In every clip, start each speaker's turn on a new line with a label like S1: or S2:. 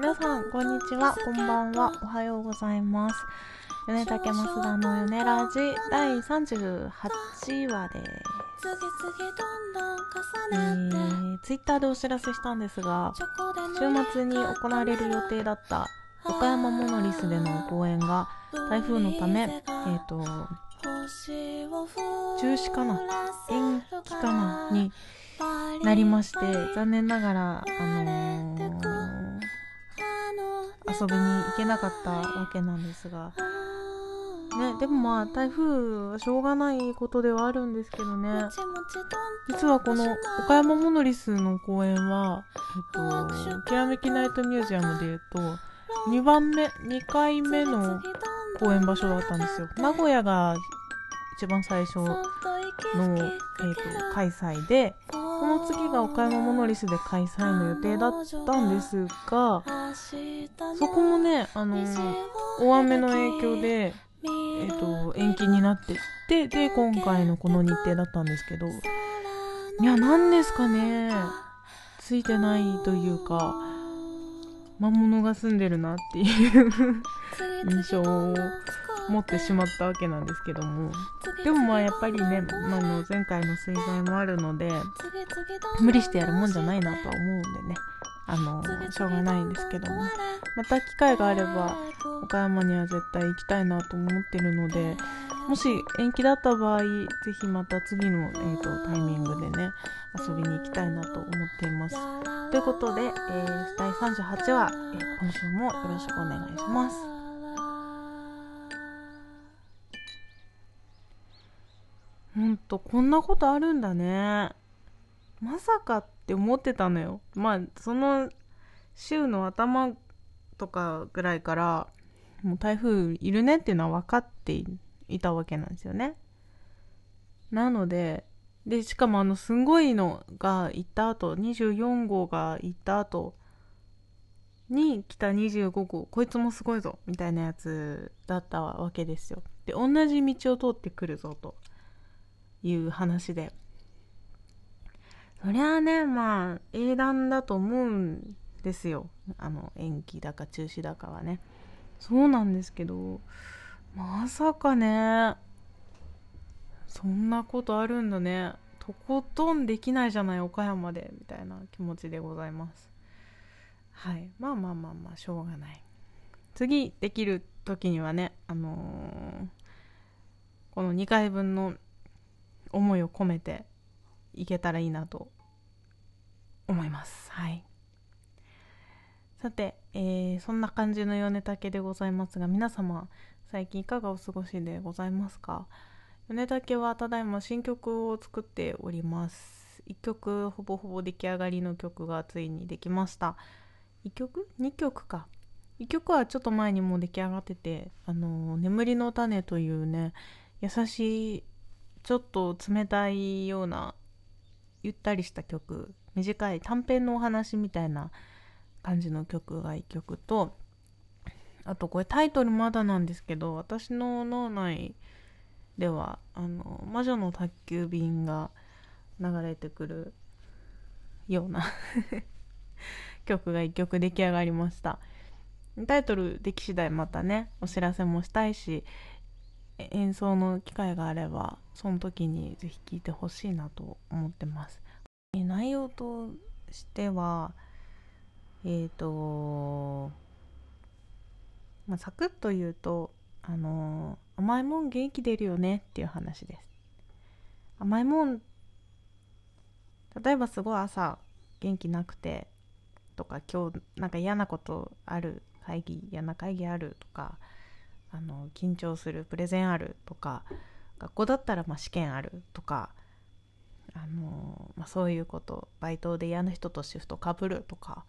S1: 皆さんこんにちは。こんばんは。おはようございます。米竹増田の米ラジ第38話です。えー、ツイッターでお知らせしたんですが週末に行われる予定だった岡山モノリスでの公演が台風のためえっ、ー、と中止かな延期かなになりまして残念ながらあのー、遊びに行けなかったわけなんですが。ね、でもまあ台風はしょうがないことではあるんですけどね。実はこの岡山モノリスの公演は、えっと、きらめきナイトミュージアムでいうと2番目2回目の公演場所だったんですよ。名古屋が一番最初の、えっと、開催でその次が岡山モノリスで開催の予定だったんですがそこもねあの大雨の影響でえっ、ー、と、延期になってって、で、今回のこの日程だったんですけど、いや、何ですかね、ついてないというか、魔物が住んでるなっていう印象を持ってしまったわけなんですけども、でもまあやっぱりね、まあ、の前回の水害もあるので、無理してやるもんじゃないなとは思うんでね、あの、しょうがないんですけども、また機会があれば、岡山には絶対行きたいなと思ってるので、もし延期だった場合、ぜひまた次の、えーと、タイミングでね、遊びに行きたいなと思っています。ということで、えー、第38話、えー、今週もよろしくお願いします。ほんと、こんなことあるんだね。まさかって思ってたのよ。まあ、その週の頭とかぐらいから、もう台風いるねっていうのは分かっていたわけなんですよね。なので、で、しかもあの、すごいのが行った後、24号が行った後に来た25号、こいつもすごいぞ、みたいなやつだったわけですよ。で、同じ道を通ってくるぞ、という話で。そりゃあね、まあ、英断だと思うんですよ。あの、延期だか中止だかはね。そうなんですけど、まさかね、そんなことあるんだね。とことんできないじゃない、岡山で、みたいな気持ちでございます。はい。まあまあまあまあ、しょうがない。次、できる時にはね、あのー、この2回分の思いを込めていけたらいいなと思います。はい。さて、えー、そんな感じの米竹でございますが、皆様、最近いかがお過ごしでございますか？米竹はただいま新曲を作っております。1曲、ほぼほぼ出来上がりの曲がついにできました。1曲 ?2 曲か。1曲はちょっと前にもう出来上がってて、あの、眠りの種というね、優しい、ちょっと冷たいようなゆったりした曲短い短編のお話みたいな感じの曲が1曲とあとこれタイトルまだなんですけど私の脳内ではあの魔女の宅急便が流れてくるような 曲が1曲出来上がりました。タイトルでき次第またねお知らせもしたいし演奏の機会があればその時にぜひ聴いてほしいなと思ってます。内容としてはえっ、ー、とまあ、サクッと言うとあの甘いもん元気出るよねっていう話です。甘いもん例えばすごい朝元気なくてとか今日なんか嫌なことある会議嫌な会議あるとかあの緊張するプレゼンあるとか学校だったらまあ試験あるとかあの、まあ、そういうことバイトで嫌な人とシフトかぶるとか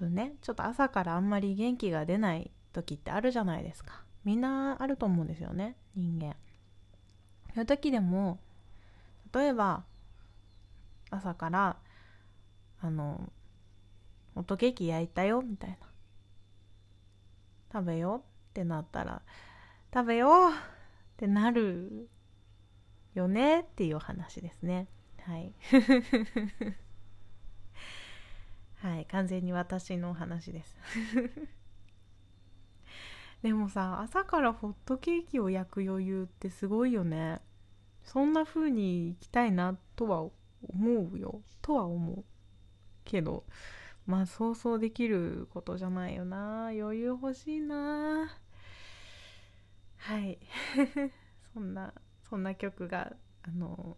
S1: ねちょっと朝からあんまり元気が出ない時ってあるじゃないですか。みんなあると思うんですよね人間。そういう時でも例えば朝からあのホットケーキ焼いたよみたいな食べようってなったら食べようってなるよねっていう話ですね。はい。はい完全に私の話です。でもさ朝からホットケーキを焼く余裕ってすごいよね。そんな風に行きたいなとは思うよ。とは思うけどまあ想像できることじゃないよな。余裕欲しいな。そんなそんな曲があの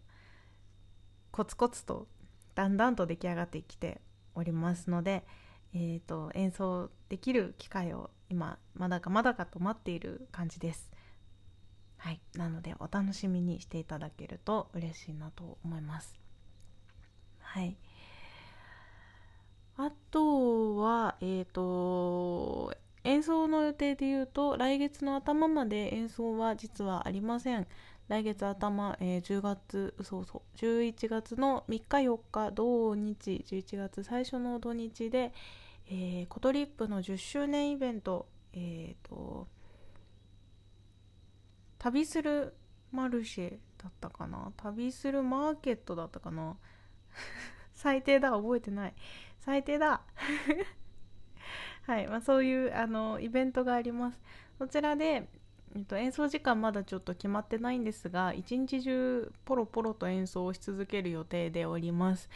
S1: コツコツとだんだんと出来上がってきておりますので、えーと、演奏できる機会を今まだかまだかと待っている感じです。はい、なのでお楽しみにしていただけると嬉しいなと思います。はい。あとは、えっ、ー、と、演奏の予定で言うと、来月の頭まで演奏は実はありません。来月頭、えー、10月、そうそう、11月の3日4日、土日、11月最初の土日で、えー、コトリップの10周年イベント、えっ、ー、と、旅するマルシェだったかな？旅するマーケットだったかな？最低だ覚えてない。最低だ。はい、まあ、そういうあのイベントがあります。そちらで、えっと、演奏時間まだちょっと決まってないんですが一日中ポロポロと演奏をし続ける予定でおります。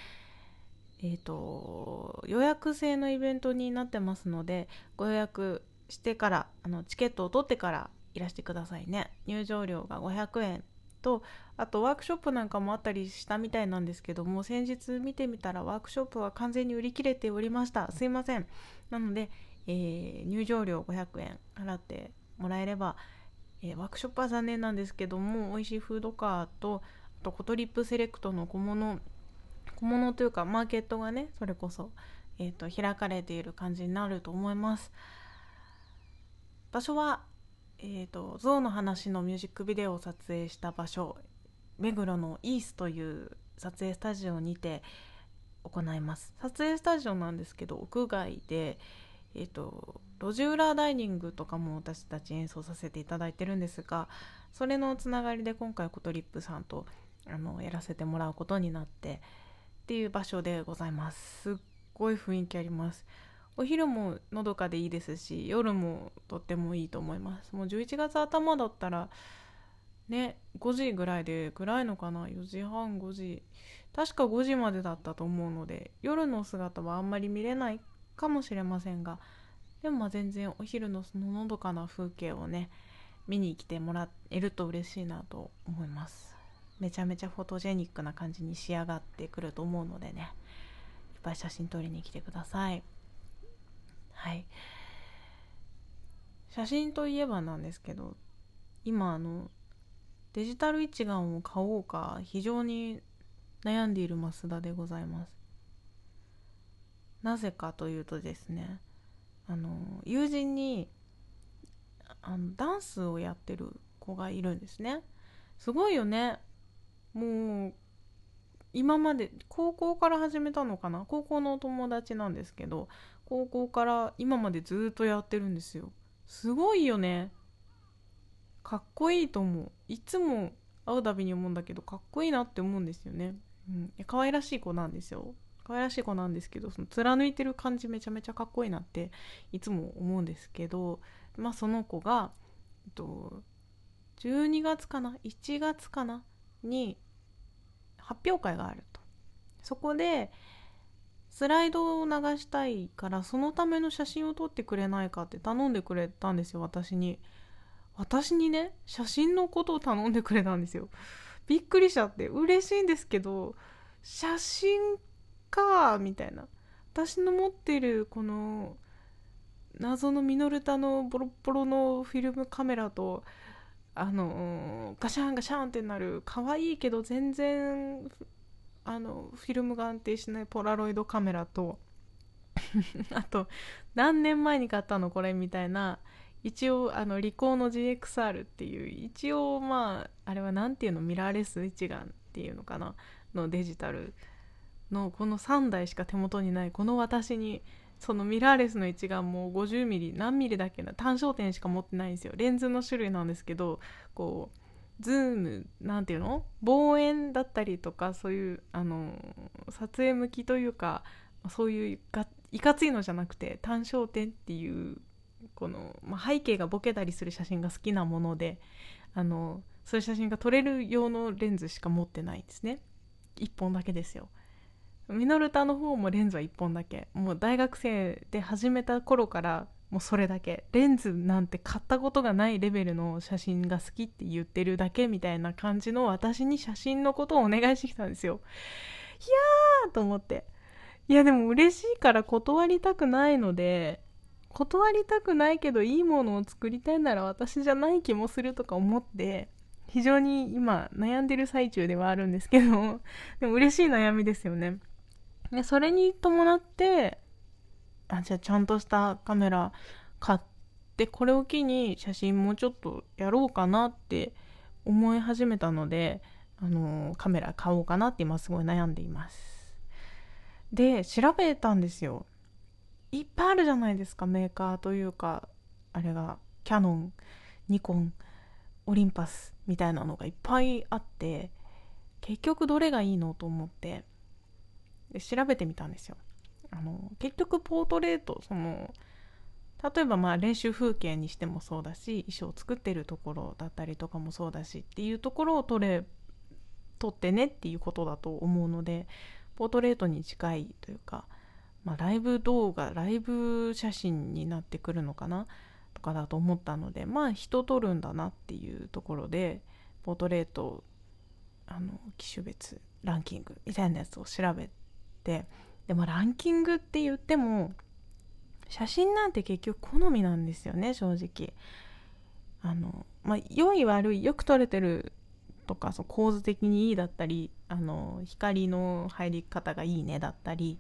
S1: えっ、と予約制のイベントになってますのでご予約してからあのチケットを取ってからいらしてくださいね。入場料が500円。とあとワークショップなんかもあったりしたみたいなんですけども先日見てみたらワークショップは完全に売り切れておりました。すいません。なので、えー、入場料500円払ってもらえれば、えー、ワークショップは残念なんですけども美味しいフードカーとあとコトリップセレクトの小物小物というかマーケットがねそれこそ、えーと開かれている感じになると思います。場所はえーと、象の話のミュージックビデオを撮影した場所目黒のイースという撮影スタジオにて行います。撮影スタジオなんですけど屋外で、えーと、路地裏ダイニングとかも私たち演奏させていただいてるんですがそれのつながりで今回コトリップさんとあのやらせてもらうことになってっていう場所でございます。すっごい雰囲気あります。お昼ものどかでいいですし夜もとってもいいと思います。もう11月頭だったらね5時ぐらいで暗いのかな？4時半5時。確か5時までだったと思うので夜の姿はあんまり見れないかもしれませんがでもまあ全然お昼のそののどかな風景をね見に来てもらえると嬉しいなと思います。めちゃめちゃフォトジェニックな感じに仕上がってくると思うのでねいっぱい写真撮りに来てください。はい。写真といえばなんですけど今あのデジタル一眼を買おうか非常に悩んでいる増田でございます。なぜかというとですねあの友人にあのダンスをやってる子がいるんですね。すごいよね。もう今まで高校から始めたのかな？高校のお友達なんですけど高校から今までずっとやってるんですよ。すごいよね。かっこいいと思う。いつも会うたびに思うんだけどかっこいいなって思うんですよね、うん、可愛らしい子なんですよ。可愛らしい子なんですけどその貫いてる感じめちゃめちゃかっこいいなっていつも思うんですけどまあその子が、えっと、12月かな？1月かな？に発表会があると。そこでスライドを流したいからそのための写真を撮ってくれないかって頼んでくれたんですよ私に。私にね写真のことを頼んでくれたんですよ。びっくりしちゃって。嬉しいんですけど写真かみたいな。私の持ってるこの謎のミノルタのボロボロのフィルムカメラとあのガシャンガシャンってなる可愛いけど全然あのフィルムが安定しないポラロイドカメラと あと何年前に買ったのこれみたいな一応あのリコーの GXR っていう一応まああれは何ていうのミラーレス一眼っていうのかなのデジタルのこの3台しか手元にないこの私にそのミラーレスの一眼も 50mm 何ミリだっけな単焦点しか持ってないんですよ。レンズの種類なんですけどこうズームなんていうの？望遠だったりとかそういうあの撮影向きというかそういうがいかついのじゃなくて単焦点っていうこの、まあ、背景がボケたりする写真が好きなものであのそういう写真が撮れる用のレンズしか持ってないんですね。1本だけですよ。ミノルタの方もレンズは1本だけ。もう大学生で始めた頃からもうそれだけレンズなんて買ったことがないレベルの写真が好きって言ってるだけみたいな感じの私に写真のことをお願いしてきたんですよ。いやーと思って。いやでも嬉しいから断りたくないので断りたくないけどいいものを作りたいなら私じゃない気もするとか思って非常に今悩んでる最中ではあるんですけどでも嬉しい悩みですよね。でそれに伴ってあじゃあちゃんとしたカメラ買ってこれを機に写真もちょっとやろうかなって思い始めたのであのカメラ買おうかなって今すごい悩んでいます。で調べたんですよ。いっぱいあるじゃないですかメーカーというかあれがキャノンニコンオリンパスみたいなのがいっぱいあって結局どれがいいのと思ってで調べてみたんですよ。あの結局ポートレートその例えばまあ練習風景にしてもそうだし衣装を作ってるところだったりとかもそうだしっていうところを撮れ撮ってねっていうことだと思うのでポートレートに近いというかまあ、ライブ動画ライブ写真になってくるのかなとかだと思ったのでまあ人撮るんだなっていうところでポートレートあの機種別ランキングみたいなやつを調べてでもランキングって言っても写真なんて結局好みなんですよね正直。あのまあ良い悪いよく撮れてるとかそう構図的にいいだったりあの光の入り方がいいねだったり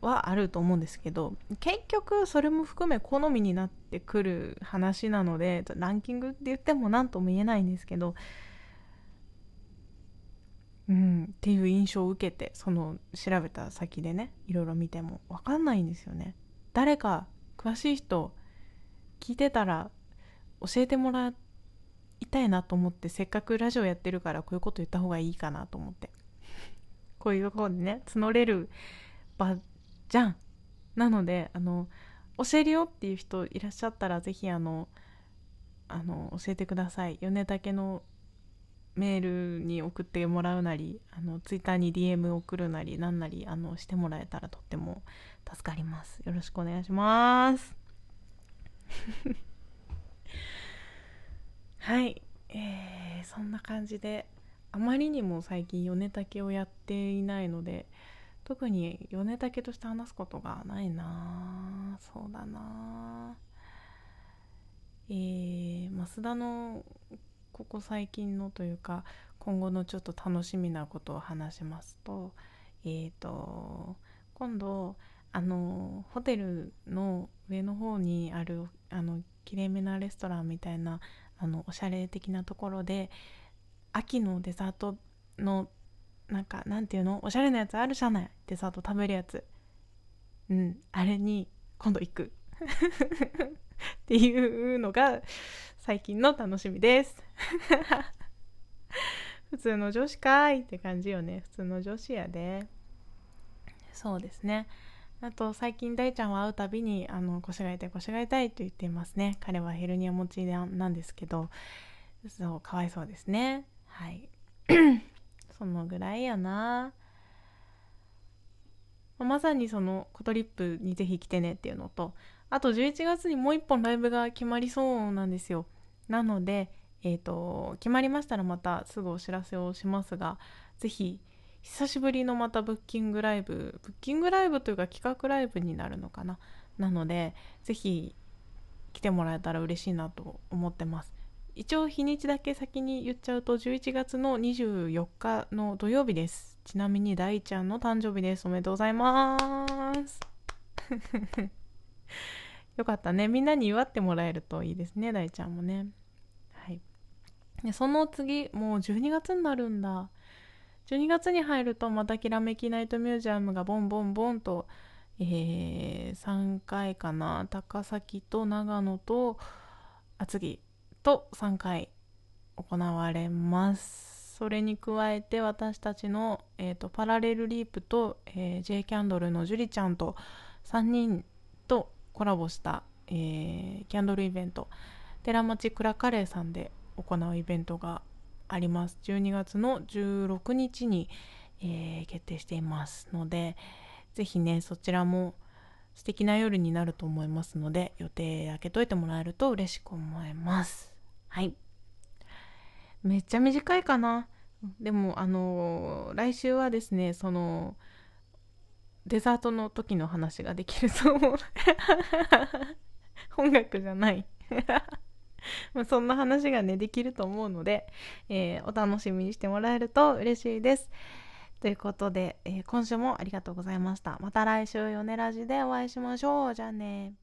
S1: はあると思うんですけど結局それも含め好みになってくる話なのでランキングって言っても何とも言えないんですけどうん。っていう印象を受けてその調べた先でねいろいろ見ても分かんないんですよね。誰か詳しい人聞いてたら教えてもらいたいなと思ってせっかくラジオやってるからこういうこと言った方がいいかなと思って。こういうところでね募れる場じゃん。なのであの教えるよっていう人いらっしゃったら是非あのあの教えてください。米竹のメールに送ってもらうなりあのツイッターに DM 送るなりなんなりあのしてもらえたらとっても助かります。よろしくお願いします。はい、えー、そんな感じであまりにも最近米竹をやっていないので特に米竹として話すことがないな。そうだな。えー、増田のここ最近のというか今後のちょっと楽しみなことを話しますとえーと今度あのホテルの上の方にあるあのきれいめなレストランみたいなあのおしゃれ的なところで秋のデザートのなんかなんていうの？おしゃれなやつあるじゃない？デザート食べるやつ。うんあれに今度行く。っていうのが最近の楽しみです。普通の女子かいって感じよね。普通の女子やで。そうですね。あと最近大ちゃんは会うたびにあの腰が痛い腰が痛いと言っていますね。彼はヘルニア持ちなんですけど。そうかわいそうですね。はい。そのぐらいやな。まさにそのコトリップにぜひ来てねっていうのとあと11月にもう一本ライブが決まりそうなんですよ。なのでえ、ー、と決まりましたらまたすぐお知らせをしますがぜひ久しぶりのまたブッキングライブブッキングライブというか企画ライブになるのかな。なのでぜひ来てもらえたら嬉しいなと思ってます。一応日にちだけ先に言っちゃうと11月の24日の土曜日です。ちなみに大ちゃんの誕生日です。おめでとうございます。よかったね。みんなに祝ってもらえるといいですね。大ちゃんもね。はい。でその次もう12月になるんだ。12月に入るとまたきらめきナイトミュージアムがボンボンボンと、えー、3回かな。高崎と長野とあ次と3回行われます。それに加えて私たちの、えーと、パラレルリープと、えー、J キャンドルのジュリちゃんと3人とコラボした、えー、キャンドルイベント寺町クラカレーさんで行うイベントがあります。12月の16日に、えー、決定していますのでぜひねそちらも素敵な夜になると思いますので予定開けといてもらえると嬉しく思います。はい。めっちゃ短いかな。でもあのー、来週はですねそのデザートの時の話ができると思う。音楽じゃない。まそんな話がねできると思うので、えー、お楽しみにしてもらえると嬉しいです。ということで、えー、今週もありがとうございました。また来週ヨネラジでお会いしましょう。じゃあね。